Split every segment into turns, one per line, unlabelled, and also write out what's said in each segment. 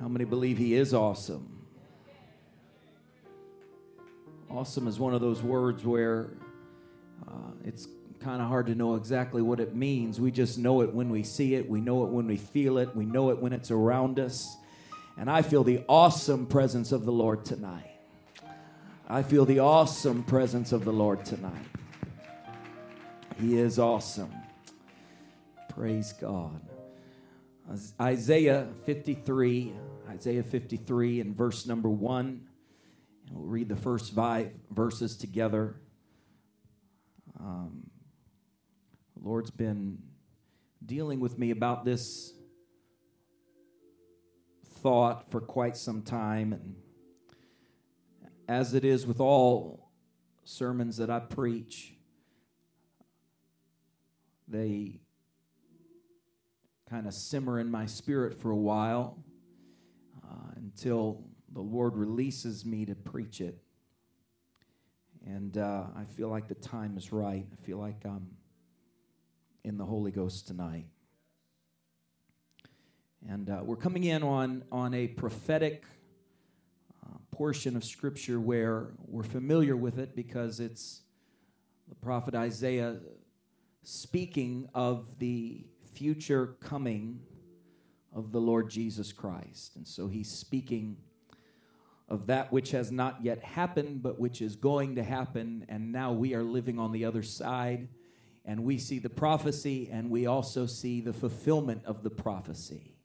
How many believe He is awesome? Awesome is one of those words where uh, it's kind of hard to know exactly what it means. We just know it when we see it, we know it when we feel it, we know it when it's around us. And I feel the awesome presence of the Lord tonight. I feel the awesome presence of the Lord tonight. He is awesome. Praise God. Isaiah 53, Isaiah 53 and verse number 1. And we'll read the first five verses together. Um, the Lord's been dealing with me about this thought for quite some time. And as it is with all sermons that I preach, they kind of simmer in my spirit for a while until the Lord releases me to preach it. And uh, I feel like the time is right. I feel like I'm in the Holy Ghost tonight. And uh, we're coming in on, on a prophetic uh, portion of Scripture where we're familiar with it because it's the prophet Isaiah speaking of the future coming of the Lord Jesus Christ. And so he's speaking of that which has not yet happened, but which is going to happen. And now we are living on the other side. And we see the prophecy, and we also see the fulfillment of the prophecy,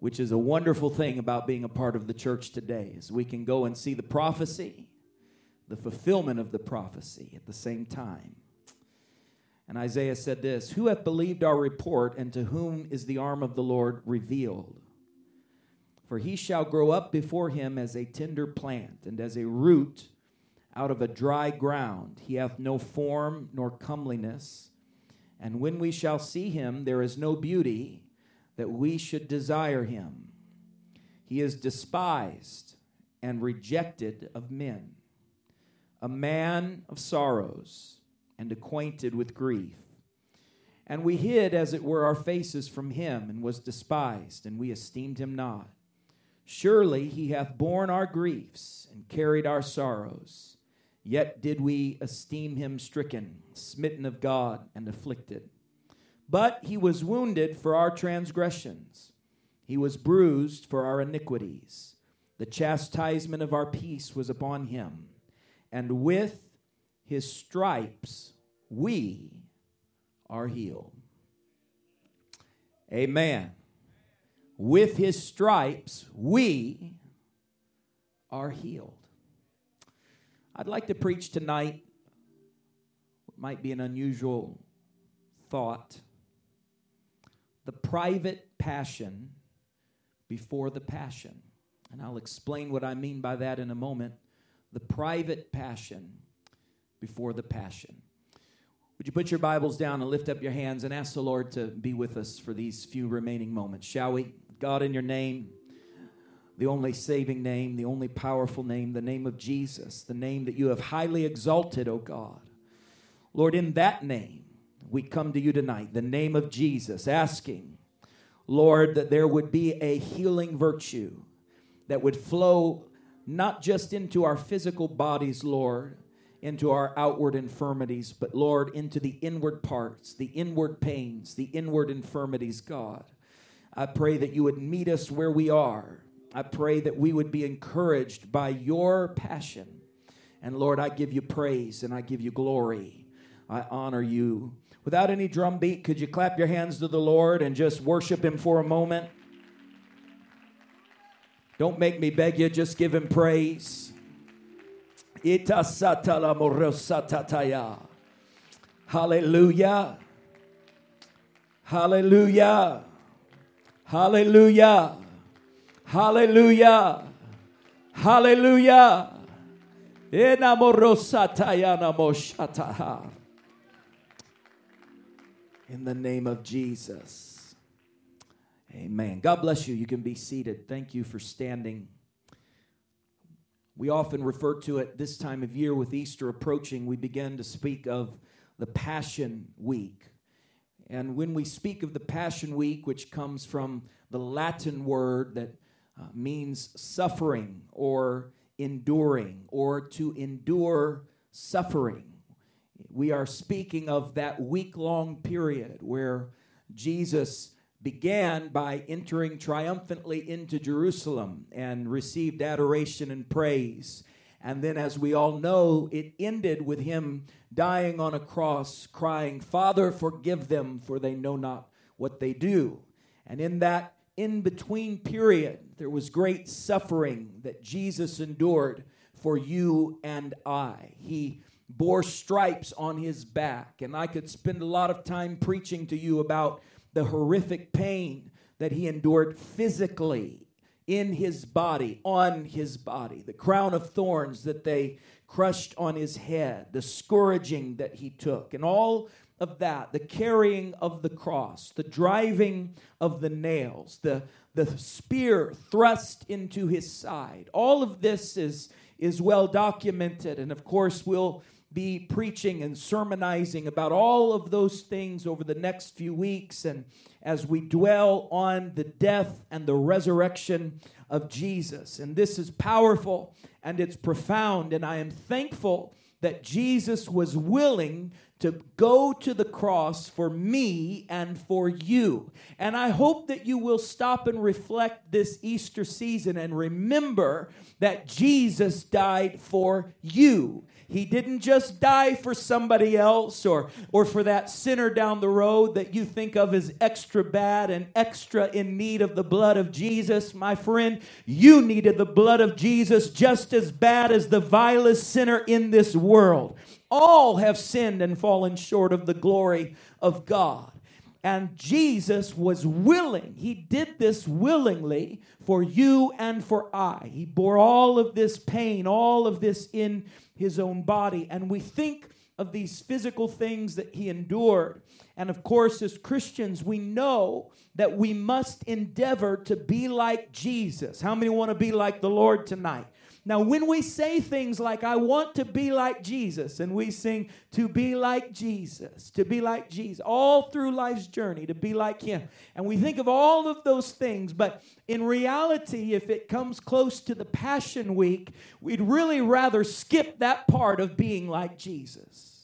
which is a wonderful thing about being a part of the church today, is we can go and see the prophecy, the fulfillment of the prophecy at the same time. And Isaiah said this Who hath believed our report, and to whom is the arm of the Lord revealed? For he shall grow up before him as a tender plant, and as a root out of a dry ground. He hath no form nor comeliness. And when we shall see him, there is no beauty that we should desire him. He is despised and rejected of men, a man of sorrows and acquainted with grief. And we hid, as it were, our faces from him, and was despised, and we esteemed him not. Surely he hath borne our griefs and carried our sorrows. Yet did we esteem him stricken, smitten of God, and afflicted. But he was wounded for our transgressions, he was bruised for our iniquities. The chastisement of our peace was upon him, and with his stripes we are healed. Amen. With his stripes we are healed. I'd like to preach tonight what might be an unusual thought the private passion before the passion. And I'll explain what I mean by that in a moment. The private passion before the passion. Would you put your Bibles down and lift up your hands and ask the Lord to be with us for these few remaining moments, shall we? God, in your name, the only saving name, the only powerful name, the name of Jesus, the name that you have highly exalted, O God. Lord, in that name, we come to you tonight, the name of Jesus, asking, Lord, that there would be a healing virtue that would flow not just into our physical bodies, Lord into our outward infirmities, but Lord, into the inward parts, the inward pains, the inward infirmities, God. I pray that you would meet us where we are. I pray that we would be encouraged by your passion. And Lord, I give you praise and I give you glory. I honor you. Without any drum beat, could you clap your hands to the Lord and just worship him for a moment? Don't make me beg you, just give him praise. Hallelujah. Hallelujah. Hallelujah. Hallelujah. Hallelujah. In the name of Jesus. Amen. God bless you. You can be seated. Thank you for standing. We often refer to it this time of year with Easter approaching, we begin to speak of the Passion Week. And when we speak of the Passion Week, which comes from the Latin word that uh, means suffering or enduring or to endure suffering. We are speaking of that week long period where Jesus began by entering triumphantly into Jerusalem and received adoration and praise. And then, as we all know, it ended with him dying on a cross, crying, Father, forgive them, for they know not what they do. And in that in between period, there was great suffering that Jesus endured for you and I. He bore stripes on his back. And I could spend a lot of time preaching to you about the horrific pain that he endured physically in his body, on his body, the crown of thorns that they crushed on his head, the scourging that he took, and all of that, the carrying of the cross, the driving of the nails, the, the spear thrust into his side. All of this is, is well documented. And of course, we'll be preaching and sermonizing about all of those things over the next few weeks. And as we dwell on the death and the resurrection of Jesus. And this is powerful and it's profound. And I am thankful that Jesus was willing to go to the cross for me and for you. And I hope that you will stop and reflect this Easter season and remember that Jesus died for you. He didn't just die for somebody else or, or for that sinner down the road that you think of as extra bad and extra in need of the blood of Jesus. My friend, you needed the blood of Jesus just as bad as the vilest sinner in this world. All have sinned and fallen short of the glory of God. And Jesus was willing. He did this willingly for you and for I. He bore all of this pain, all of this in his own body. And we think of these physical things that he endured. And of course, as Christians, we know that we must endeavor to be like Jesus. How many want to be like the Lord tonight? Now, when we say things like, I want to be like Jesus, and we sing, to be like Jesus, to be like Jesus, all through life's journey, to be like Him. And we think of all of those things, but in reality, if it comes close to the Passion Week, we'd really rather skip that part of being like Jesus.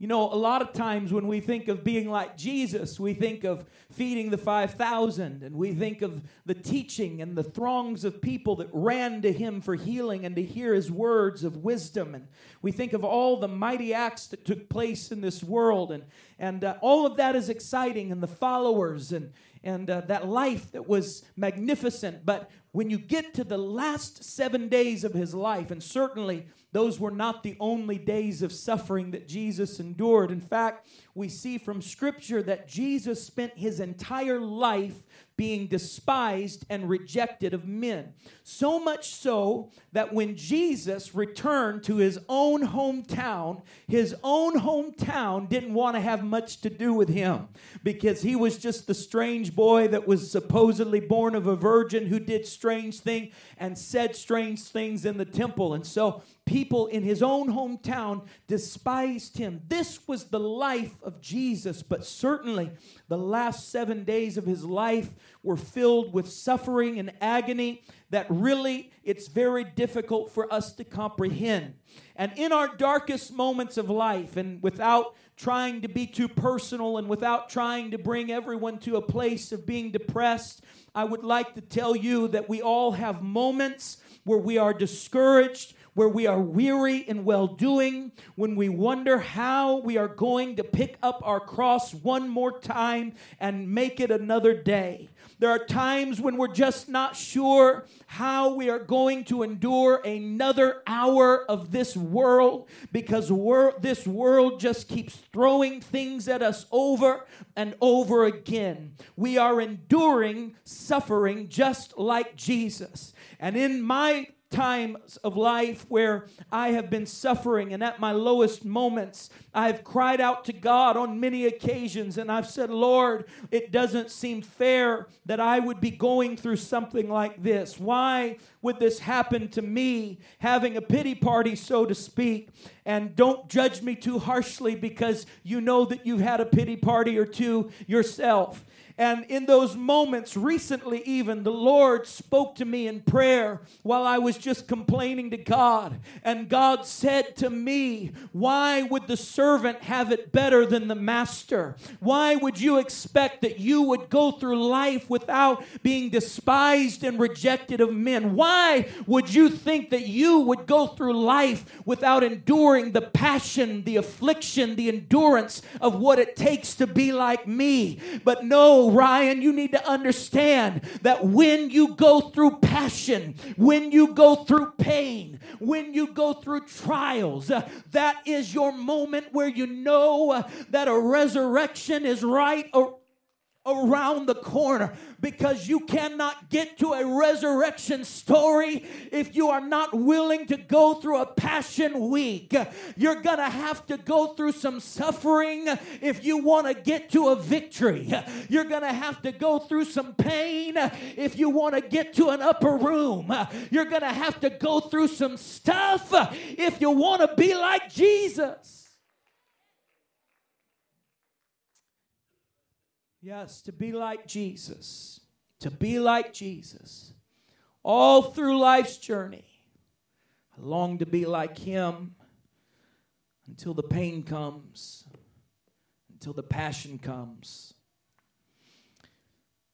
You know, a lot of times when we think of being like Jesus, we think of feeding the 5,000 and we think of the teaching and the throngs of people that ran to him for healing and to hear his words of wisdom. And we think of all the mighty acts that took place in this world. And, and uh, all of that is exciting and the followers and, and uh, that life that was magnificent. But when you get to the last seven days of his life, and certainly those were not the only days of suffering that Jesus endured. In fact, we see from Scripture that Jesus spent his entire life being despised and rejected of men. So much so that when Jesus returned to his own hometown, his own hometown didn't want to have much to do with him because he was just the strange boy that was supposedly born of a virgin who did strange things and said strange things in the temple. And so people in his own hometown despised him. This was the life of Jesus, but certainly the last seven days of his life were filled with suffering and agony that really it's very difficult for us to comprehend. And in our darkest moments of life, and without trying to be too personal and without trying to bring everyone to a place of being depressed, I would like to tell you that we all have moments where we are discouraged, where we are weary in well doing, when we wonder how we are going to pick up our cross one more time and make it another day. There are times when we're just not sure how we are going to endure another hour of this world because this world just keeps throwing things at us over and over again. We are enduring suffering just like Jesus. And in my times of life where I have been suffering and at my lowest moments, I've cried out to God on many occasions and I've said, Lord, it doesn't seem fair that I would be going through something like this. Why would this happen to me? Having a pity party, so to speak. And don't judge me too harshly because you know that you've had a pity party or two yourself. And in those moments, recently even, the Lord spoke to me in prayer while I was just complaining to God. And God said to me, Why would the servant have it better than the master? Why would you expect that you would go through life without being despised and rejected of men? Why would you think that you would go through life without enduring the passion, the affliction, the endurance of what it takes to be like me? But no, Ryan, you need to understand that when you go through passion, when you go through pain, when you go through trials, uh, that is your moment where you know uh, that a resurrection is right around the corner because you cannot get to a resurrection story if you are not willing to go through a passion week. You're going to have to go through some suffering if you want to get to a victory. You're going to have to go through some pain if you want to get to an upper room. You're going to have to go through some stuff if you want to be like Jesus. Yes, to be like Jesus. To be like Jesus. All through life's journey, I long to be like Him until the pain comes, until the passion comes.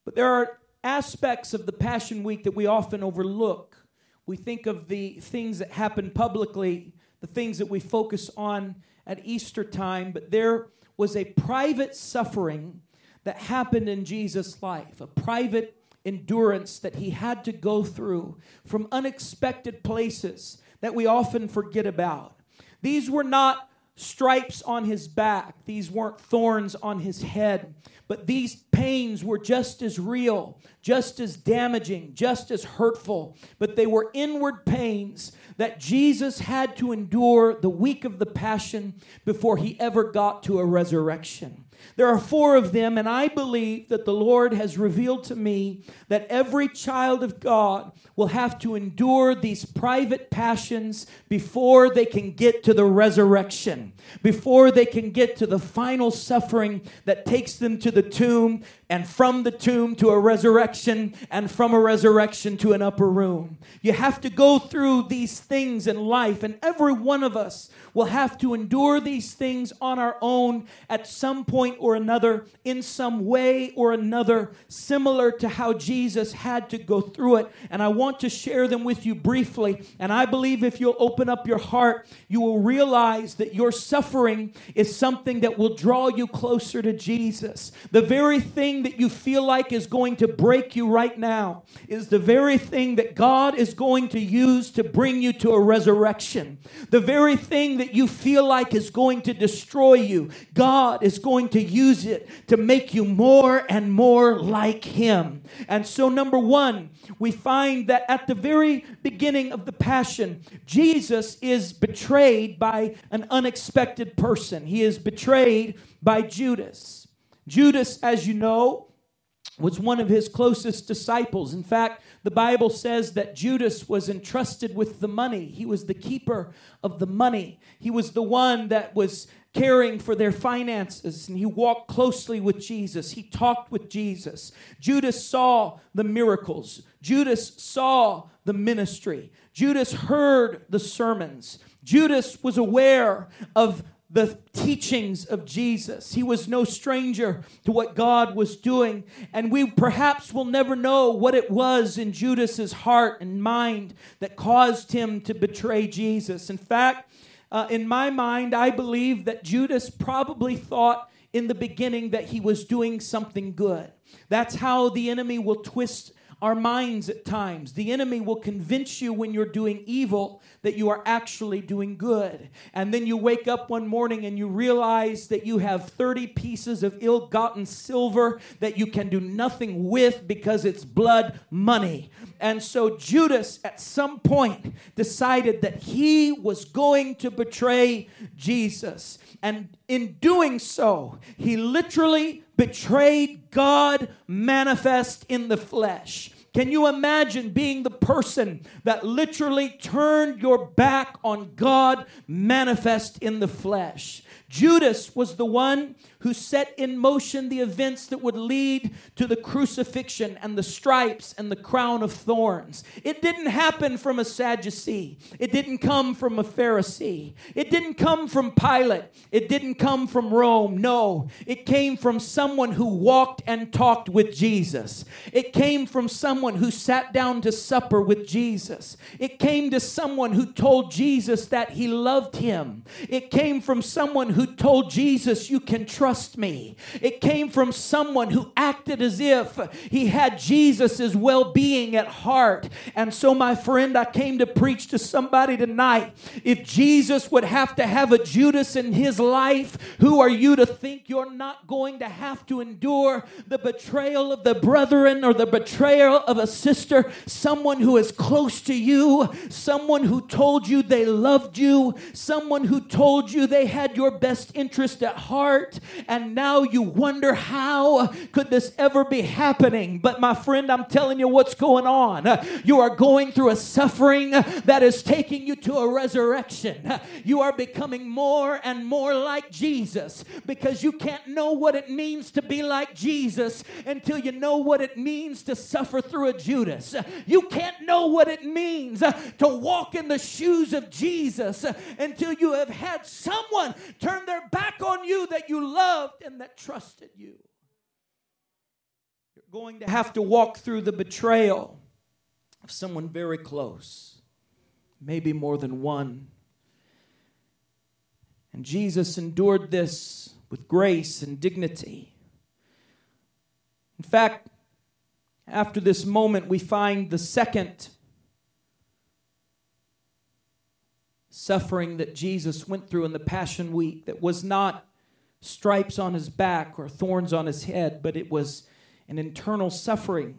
But there are aspects of the Passion Week that we often overlook. We think of the things that happen publicly, the things that we focus on at Easter time, but there was a private suffering that happened in Jesus' life, a private endurance that he had to go through from unexpected places that we often forget about. These were not stripes on his back, these weren't thorns on his head, but these pains were just as real, just as damaging, just as hurtful. But they were inward pains that Jesus had to endure the week of the Passion before he ever got to a resurrection. There are four of them, and I believe that the Lord has revealed to me that every child of God will have to endure these private passions before they can get to the resurrection, before they can get to the final suffering that takes them to the tomb and from the tomb to a resurrection, and from a resurrection to an upper room. You have to go through these things in life, and every one of us will have to endure these things on our own at some point or another, in some way or another, similar to how Jesus had to go through it. And I want to share them with you briefly. And I believe if you'll open up your heart, you will realize that your suffering is something that will draw you closer to Jesus. The very thing that you feel like is going to break you right now is the very thing that God is going to use to bring you to a resurrection. The very thing that you feel like is going to destroy you, God is going to use it to make you more and more like Him. And so, number one, we find that at the very beginning of the Passion, Jesus is betrayed by an unexpected person. He is betrayed by Judas. Judas, as you know, was one of his closest disciples. In fact, the Bible says that Judas was entrusted with the money. He was the keeper of the money. He was the one that was caring for their finances and he walked closely with Jesus. He talked with Jesus. Judas saw the miracles. Judas saw the ministry. Judas heard the sermons. Judas was aware of the teachings of Jesus. He was no stranger to what God was doing, and we perhaps will never know what it was in Judas's heart and mind that caused him to betray Jesus. In fact, uh, in my mind, I believe that Judas probably thought in the beginning that he was doing something good. That's how the enemy will twist our minds at times. The enemy will convince you when you're doing evil that you are actually doing good. And then you wake up one morning and you realize that you have 30 pieces of ill gotten silver that you can do nothing with because it's blood money. And so Judas, at some point, decided that he was going to betray Jesus. And in doing so, he literally betrayed God manifest in the flesh. Can you imagine being the person that literally turned your back on God manifest in the flesh? Judas was the one who set in motion the events that would lead to the crucifixion and the stripes and the crown of thorns. It didn't happen from a Sadducee, it didn't come from a Pharisee, it didn't come from Pilate, it didn't come from Rome. No, it came from someone who walked and talked with Jesus. It came from someone who sat down to supper with Jesus. It came to someone who told Jesus that he loved him. It came from someone who told Jesus, You can trust me. It came from someone who acted as if he had Jesus' well being at heart. And so, my friend, I came to preach to somebody tonight. If Jesus would have to have a Judas in his life, who are you to think you're not going to have to endure the betrayal of the brethren or the betrayal of a sister? Someone who is close to you, someone who told you they loved you, someone who told you they had your best interest at heart, and now you wonder how could this ever be happening? But my friend, I'm telling you what's going on. You are going through a suffering that is taking you to a resurrection. You are becoming more and more like Jesus because you can't know what it means to be like Jesus until you know what it means to suffer through a Judas. You can't know what it means to walk in the shoes of Jesus until you have had someone turn their back on you that you loved and that trusted you. You're going to have to walk through the betrayal of someone very close, maybe more than one. And Jesus endured this with grace and dignity. In fact, after this moment, we find the second suffering that Jesus went through in the Passion Week that was not stripes on his back or thorns on his head, but it was an internal suffering.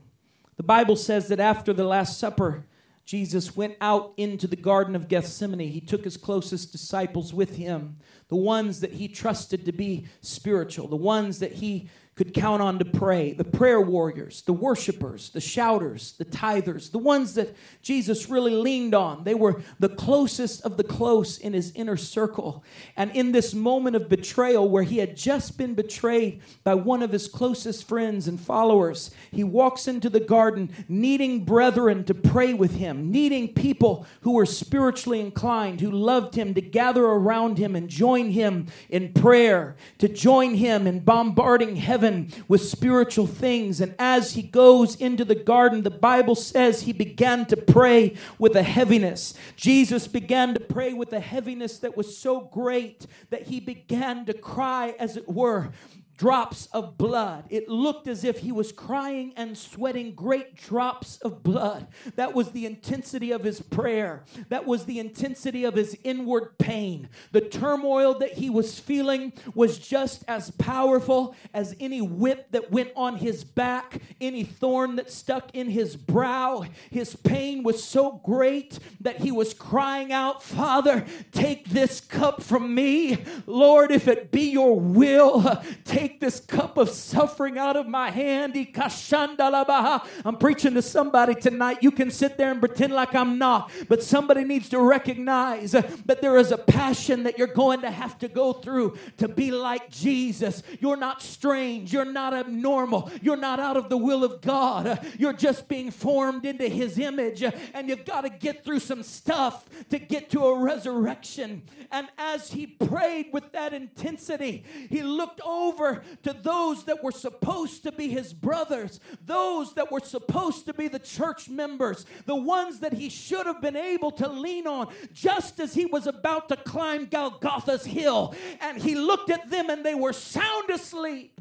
The Bible says that after the Last Supper, Jesus went out into the Garden of Gethsemane. He took his closest disciples with him, the ones that he trusted to be spiritual, the ones that he could count on to pray the prayer warriors, the worshipers, the shouters, the tithers, the ones that Jesus really leaned on. They were the closest of the close in his inner circle. And in this moment of betrayal, where he had just been betrayed by one of his closest friends and followers, he walks into the garden needing brethren to pray with him, needing people who were spiritually inclined, who loved him, to gather around him and join him in prayer, to join him in bombarding heaven heaven with spiritual things. And as he goes into the garden, the Bible says he began to pray with a heaviness. Jesus began to pray with a heaviness that was so great that he began to cry, as it were, drops of blood. It looked as if he was crying and sweating great drops of blood. That was the intensity of his prayer. That was the intensity of his inward pain. The turmoil that he was feeling was just as powerful as any whip that went on his back, any thorn that stuck in his brow. His pain was so great that he was crying out, Father, take this cup from me. Lord, if it be your will, take take this cup of suffering out of my hand. I'm preaching to somebody tonight. You can sit there and pretend like I'm not, but somebody needs to recognize that there is a passion that you're going to have to go through to be like Jesus. You're not strange, you're not abnormal, you're not out of the will of God. You're just being formed into His image, and you've got to get through some stuff to get to a resurrection. And as he prayed with that intensity, he looked over to those that were supposed to be his brothers, those that were supposed to be the church members, the ones that he should have been able to lean on just as he was about to climb Golgotha's hill. And he looked at them and they were sound asleep,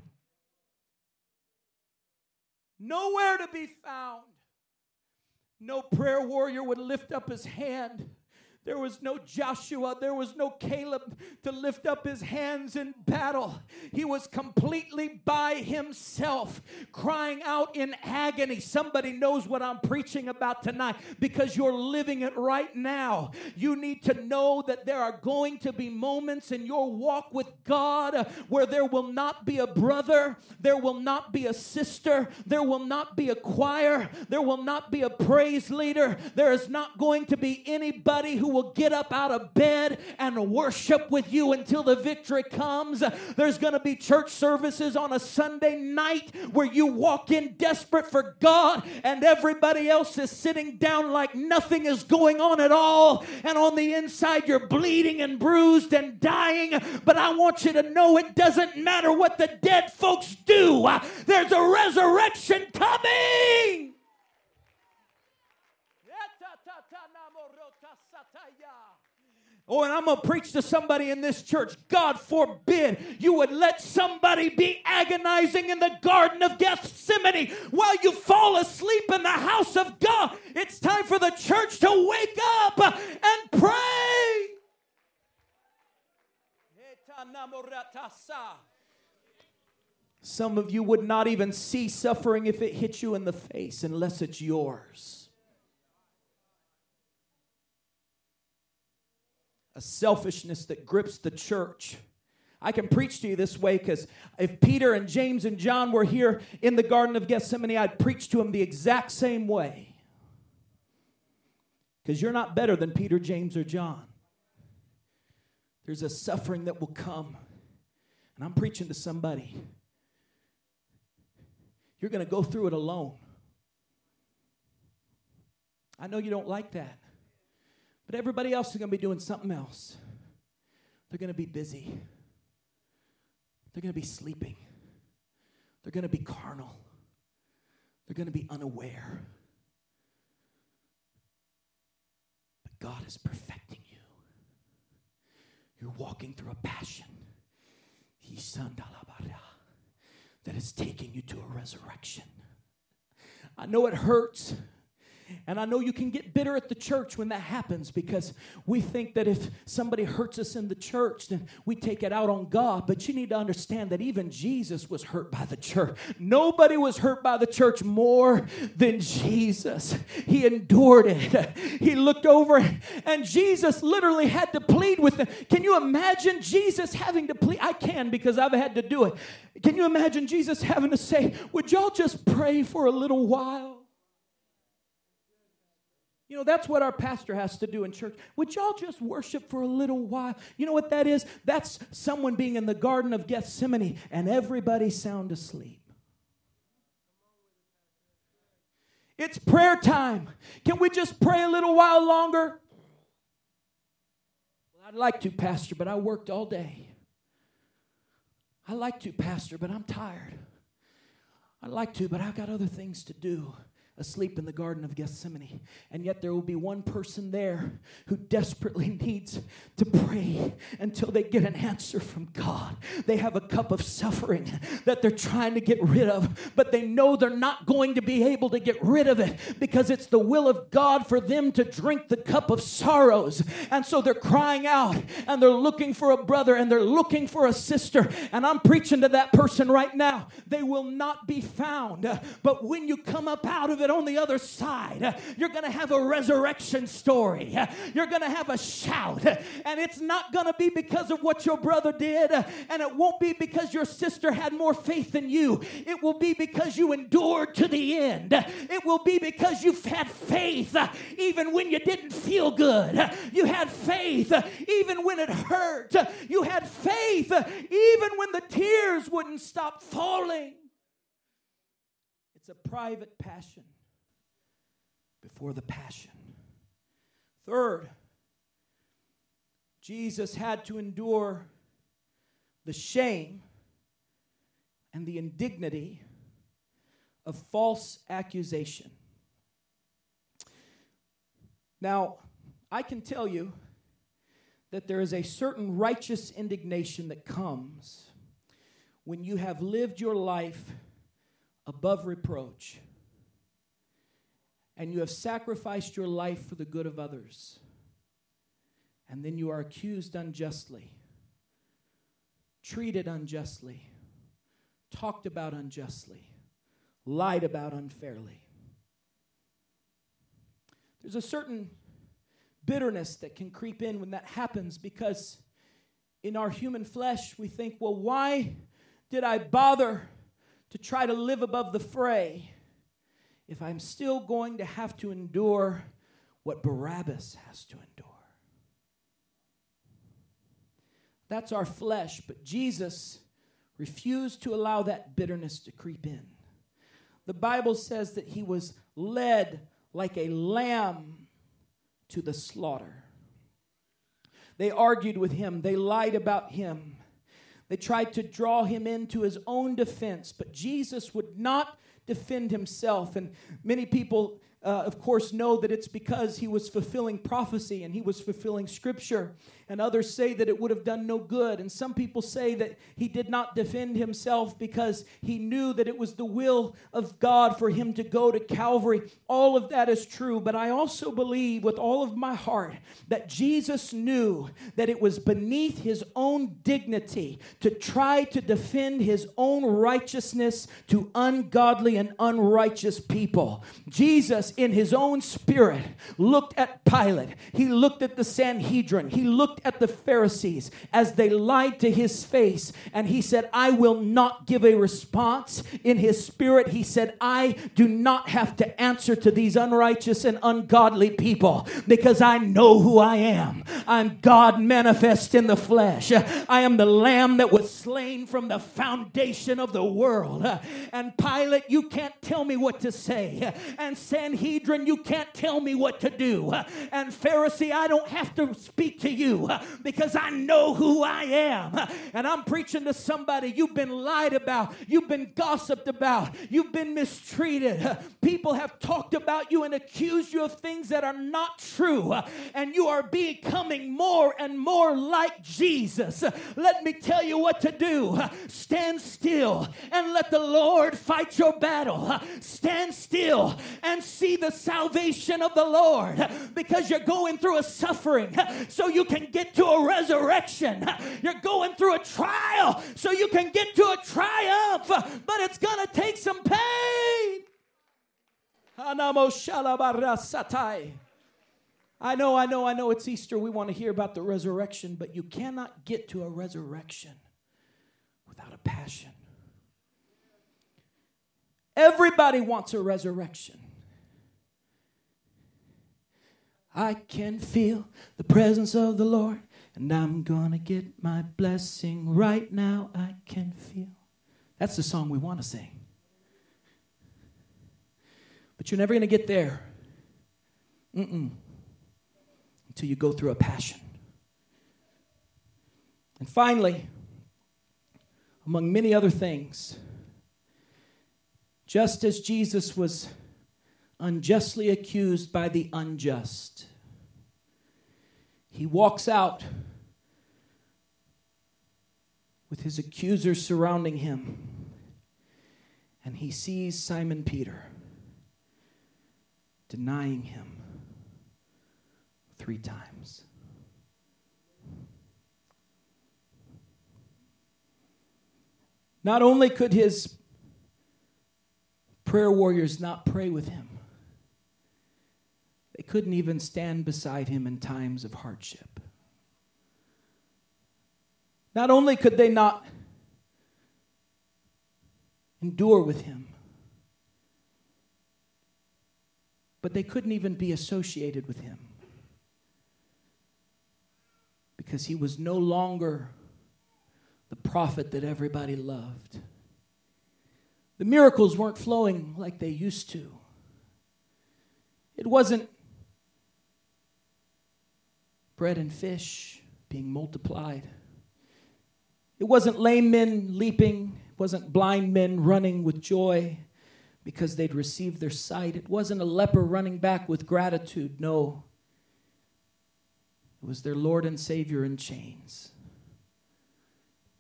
nowhere to be found. No prayer warrior would lift up his hand there was no Joshua, there was no Caleb to lift up his hands in battle. He was completely by himself, crying out in agony. Somebody knows what I'm preaching about tonight because you're living it right now. You need to know that there are going to be moments in your walk with God where there will not be a brother, there will not be a sister, there will not be a choir, there will not be a praise leader, there is not going to be anybody who will get up out of bed and worship with you until the victory comes. There's going to be church services on a Sunday night where you walk in desperate for God and everybody else is sitting down like nothing is going on at all. And on the inside, you're bleeding and bruised and dying. But I want you to know it doesn't matter what the dead folks do, there's a resurrection coming. Oh, and I'm going to preach to somebody in this church. God forbid you would let somebody be agonizing in the Garden of Gethsemane while you fall asleep in the house of God. It's time for the church to wake up and pray. Some of you would not even see suffering if it hit you in the face unless it's yours. A selfishness that grips the church. I can preach to you this way because if Peter and James and John were here in the Garden of Gethsemane, I'd preach to them the exact same way. Because you're not better than Peter, James, or John. There's a suffering that will come. And I'm preaching to somebody. You're going to go through it alone. I know you don't like that. But everybody else is going to be doing something else. They're going to be busy. They're going to be sleeping. They're going to be carnal. They're going to be unaware. But God is perfecting you. You're walking through a passion that is taking you to a resurrection. I know it hurts. And I know you can get bitter at the church when that happens because we think that if somebody hurts us in the church, then we take it out on God. But you need to understand that even Jesus was hurt by the church. Nobody was hurt by the church more than Jesus. He endured it. He looked over, and Jesus literally had to plead with them. Can you imagine Jesus having to plead? I can because I've had to do it. Can you imagine Jesus having to say, Would y'all just pray for a little while? You know, that's what our pastor has to do in church. Would y'all just worship for a little while? You know what that is? That's someone being in the Garden of Gethsemane and everybody sound asleep. It's prayer time. Can we just pray a little while longer? Well, I'd like to, Pastor, but I worked all day. I like to, Pastor, but I'm tired. I'd like to, but I've got other things to do asleep in the Garden of Gethsemane. And yet there will be one person there who desperately needs to pray until they get an answer from God. They have a cup of suffering that they're trying to get rid of, but they know they're not going to be able to get rid of it because it's the will of God for them to drink the cup of sorrows. And so they're crying out and they're looking for a brother and they're looking for a sister. And I'm preaching to that person right now. They will not be found. But when you come up out of it, on the other side, you're going to have a resurrection story. You're going to have a shout. And it's not going to be because of what your brother did, and it won't be because your sister had more faith than you. It will be because you endured to the end. It will be because you've had faith even when you didn't feel good. You had faith even when it hurt. You had faith even when the tears wouldn't stop falling. It's a private passion before the passion. Third, Jesus had to endure the shame and the indignity of false accusation. Now, I can tell you that there is a certain righteous indignation that comes when you have lived your life above reproach and you have sacrificed your life for the good of others, and then you are accused unjustly, treated unjustly, talked about unjustly, lied about unfairly. There's a certain bitterness that can creep in when that happens because in our human flesh we think, well, why did I bother to try to live above the fray? If I'm still going to have to endure what Barabbas has to endure. That's our flesh. But Jesus refused to allow that bitterness to creep in. The Bible says that he was led like a lamb to the slaughter. They argued with him, they lied about him, they tried to draw him into his own defense, but Jesus would not defend himself. And many people uh, of course, know that it's because he was fulfilling prophecy and he was fulfilling scripture. And others say that it would have done no good. And some people say that he did not defend himself because he knew that it was the will of God for him to go to Calvary. All of that is true. But I also believe with all of my heart that Jesus knew that it was beneath his own dignity to try to defend his own righteousness to ungodly and unrighteous people. Jesus in his own spirit looked at Pilate, he looked at the Sanhedrin, he looked at the Pharisees as they lied to his face, and he said, I will not give a response. In his spirit, he said, I do not have to answer to these unrighteous and ungodly people because I know who I am. I'm God manifest in the flesh. I am the lamb that was slain from the foundation of the world. And Pilate, you can't tell me what to say. And Sanhedrin, Sanhedrin, you can't tell me what to do. And Pharisee, I don't have to speak to you because I know who I am. And I'm preaching to somebody you've been lied about, you've been gossiped about, you've been mistreated. People have talked about you and accused you of things that are not true. And you are becoming more and more like Jesus. Let me tell you what to do. Stand still and let the Lord fight your battle. Stand still and see see the salvation of the Lord because you're going through a suffering so you can get to a resurrection. You're going through a trial so you can get to a triumph, but it's going to take some pain. I know, I know, I know it's Easter. We want to hear about the resurrection, but you cannot get to a resurrection without a passion. Everybody wants a resurrection. I can feel the presence of the Lord, and I'm gonna get my blessing right now. I can feel. That's the song we want to sing. But you're never gonna get there Mm-mm. until you go through a passion. And finally, among many other things, just as Jesus was unjustly accused by the unjust. He walks out with his accusers surrounding him, and he sees Simon Peter denying him three times. Not only could his prayer warriors not pray with him, couldn't even stand beside him in times of hardship. Not only could they not endure with him, but they couldn't even be associated with him because he was no longer the prophet that everybody loved. The miracles weren't flowing like they used to. It wasn't bread and fish being multiplied. It wasn't lame men leaping, it wasn't blind men running with joy because they'd received their sight. It wasn't a leper running back with gratitude. No. It was their Lord and Savior in chains,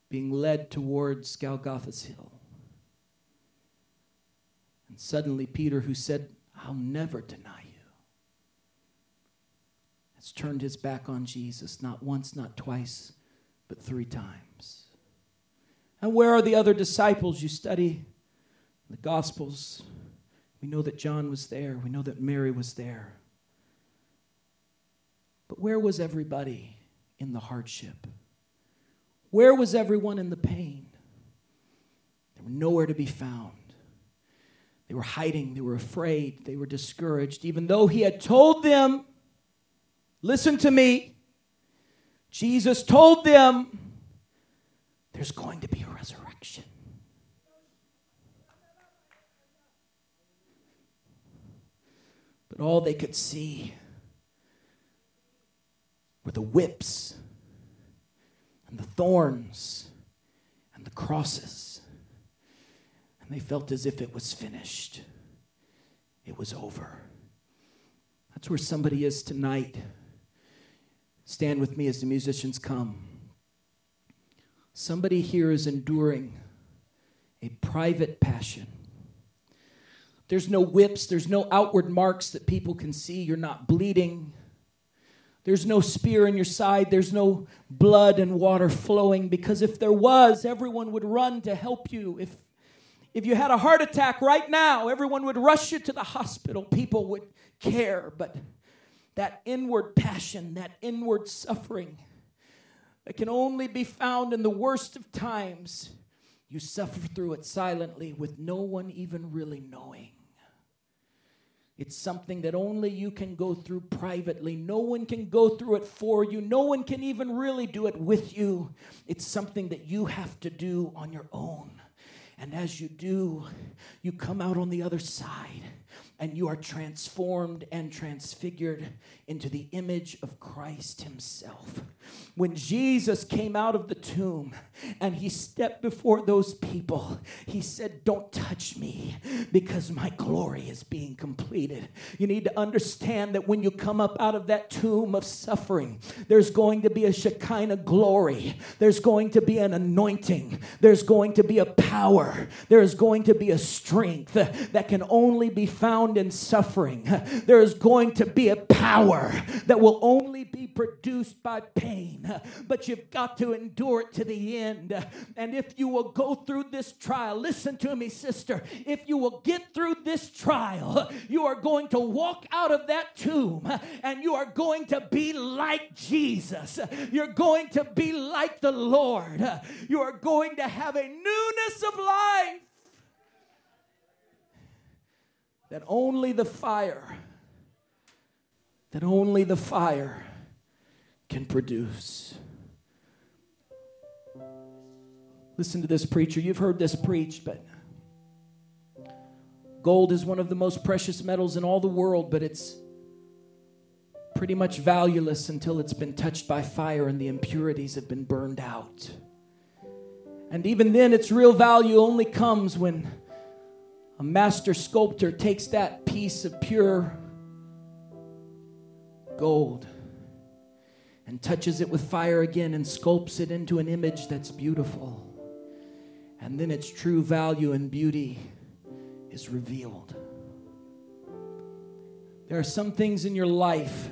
being led towards Golgotha's hill. And suddenly, Peter, who said, I'll never deny has turned his back on Jesus, not once, not twice, but three times. And where are the other disciples? You study the Gospels. We know that John was there, we know that Mary was there. But where was everybody in the hardship? Where was everyone in the pain? They were nowhere to be found. They were hiding, they were afraid, they were discouraged, even though he had told them Listen to me. Jesus told them there's going to be a resurrection. But all they could see were the whips and the thorns and the crosses. And they felt as if it was finished, it was over. That's where somebody is tonight. Stand with me as the musicians come. Somebody here is enduring a private passion. There's no whips, there's no outward marks that people can see. You're not bleeding. There's no spear in your side. There's no blood and water flowing because if there was, everyone would run to help you. If, if you had a heart attack right now, everyone would rush you to the hospital. People would care. But that inward passion, that inward suffering that can only be found in the worst of times, you suffer through it silently with no one even really knowing. It's something that only you can go through privately. No one can go through it for you. No one can even really do it with you. It's something that you have to do on your own. And as you do, you come out on the other side and you are transformed and transfigured into the image of Christ Himself. When Jesus came out of the tomb and He stepped before those people, He said, Don't touch me because my glory is being completed. You need to understand that when you come up out of that tomb of suffering, there's going to be a Shekinah glory, there's going to be an anointing, there's going to be a power, there's going to be a strength that can only be found in suffering. There is going to be a power that will only be produced by pain, but you've got to endure it to the end. And if you will go through this trial, listen to me, sister, if you will get through this trial, you are going to walk out of that tomb and you are going to be like Jesus. You're going to be like the Lord. You are going to have a newness of life that only the fire, that only the fire can produce. Listen to this preacher. You've heard this preached, but gold is one of the most precious metals in all the world, but it's pretty much valueless until it's been touched by fire and the impurities have been burned out. And even then, its real value only comes when a master sculptor takes that piece of pure gold and touches it with fire again and sculpts it into an image that's beautiful. And then its true value and beauty is revealed. There are some things in your life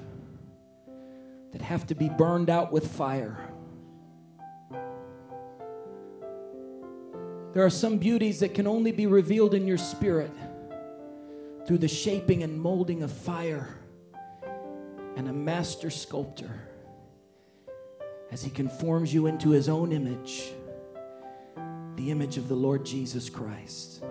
that have to be burned out with fire. There are some beauties that can only be revealed in your spirit through the shaping and molding of fire and a master sculptor as he conforms you into his own image, the image of the Lord Jesus Christ.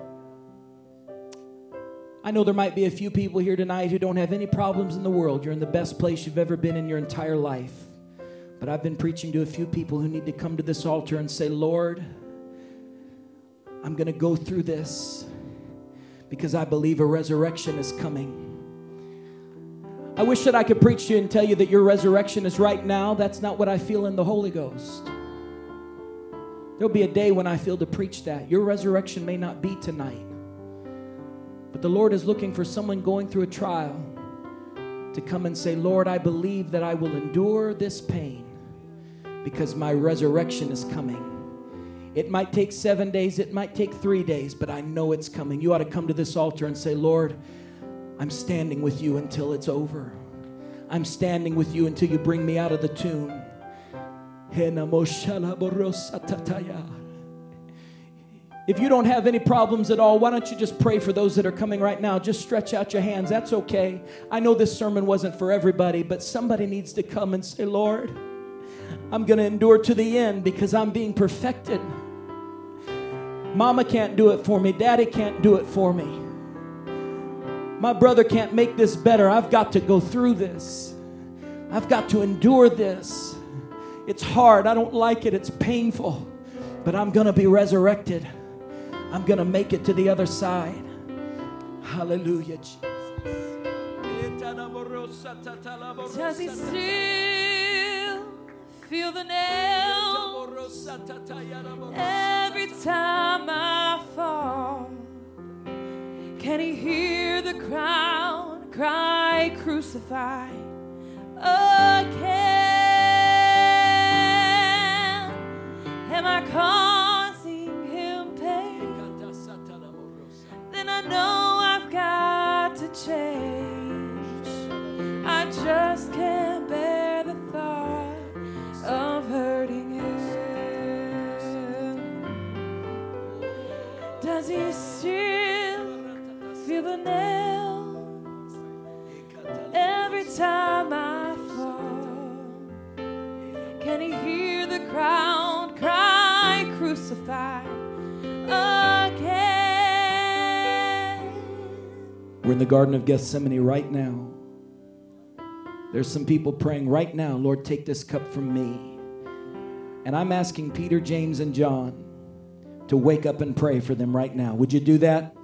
I know there might be a few people here tonight who don't have any problems in the world. You're in the best place you've ever been in your entire life. But I've been preaching to a few people who need to come to this altar and say, Lord, I'm going to go through this because I believe a resurrection is coming. I wish that I could preach to you and tell you that your resurrection is right now. That's not what I feel in the Holy Ghost. There'll be a day when I feel to preach that. Your resurrection may not be tonight. But the Lord is looking for someone going through a trial to come and say, Lord, I believe that I will endure this pain because my resurrection is coming. It might take seven days, it might take three days, but I know it's coming. You ought to come to this altar and say, Lord, I'm standing with you until it's over. I'm standing with you until you bring me out of the tomb. If you don't have any problems at all, why don't you just pray for those that are coming right now? Just stretch out your hands. That's okay. I know this sermon wasn't for everybody, but somebody needs to come and say, Lord, I'm going to endure to the end because I'm being perfected. Mama can't do it for me. Daddy can't do it for me. My brother can't make this better. I've got to go through this. I've got to endure this. It's hard. I don't like it. It's painful. but I'm going to be resurrected. I'm going to make it to the other side. Hallelujah, Jesus.
Does he still feel the nail every time I fall? Can he hear the crowd cry, crucify again? Am I time I? Can he hear the crowd cry, again?
We're in the Garden of Gethsemane right now. There's some people praying right now, Lord, take this cup from me. And I'm asking Peter, James, and John to wake up and pray for them right now. Would you do that?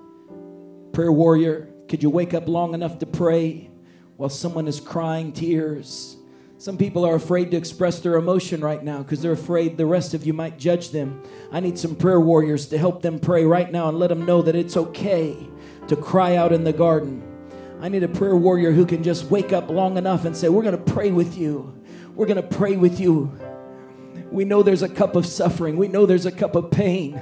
Prayer warrior, could you wake up long enough to pray while someone is crying tears? Some people are afraid to express their emotion right now because they're afraid the rest of you might judge them. I need some prayer warriors to help them pray right now and let them know that it's okay to cry out in the garden. I need a prayer warrior who can just wake up long enough and say, We're going to pray with you. We're going to pray with you. We know there's a cup of suffering, we know there's a cup of pain.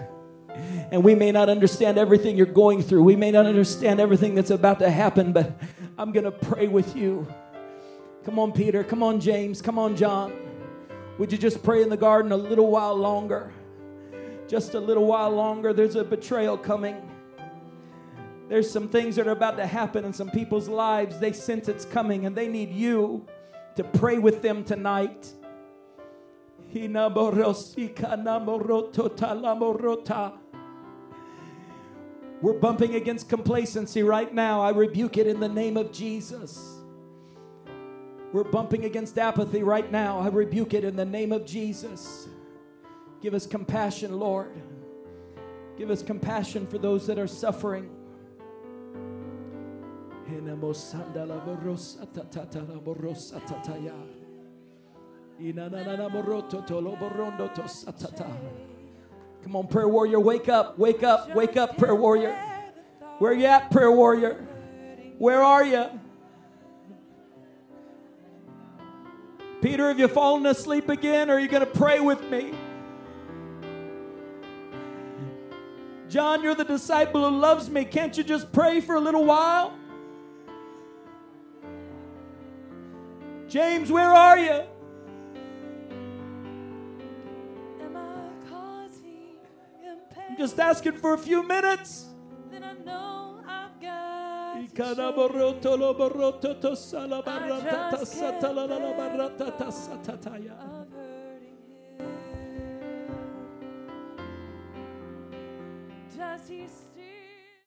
And we may not understand everything you're going through. We may not understand everything that's about to happen, but I'm going to pray with you. Come on, Peter. Come on, James. Come on, John. Would you just pray in the garden a little while longer? Just a little while longer. There's a betrayal coming. There's some things that are about to happen in some people's lives. They sense it's coming and they need you to pray with them tonight. We're bumping against complacency right now. I rebuke it in the name of Jesus. We're bumping against apathy right now. I rebuke it in the name of Jesus. Give us compassion, Lord. Give us compassion for those that are suffering. Come on, prayer warrior, wake up, wake up, wake up, prayer warrior. Where you at, prayer warrior? Where are you? Peter, have you fallen asleep again or are you going to pray with me? John, you're the disciple who loves me. Can't you just pray for a little while? James, where are you? Just asking for a few minutes.
Then I know I've got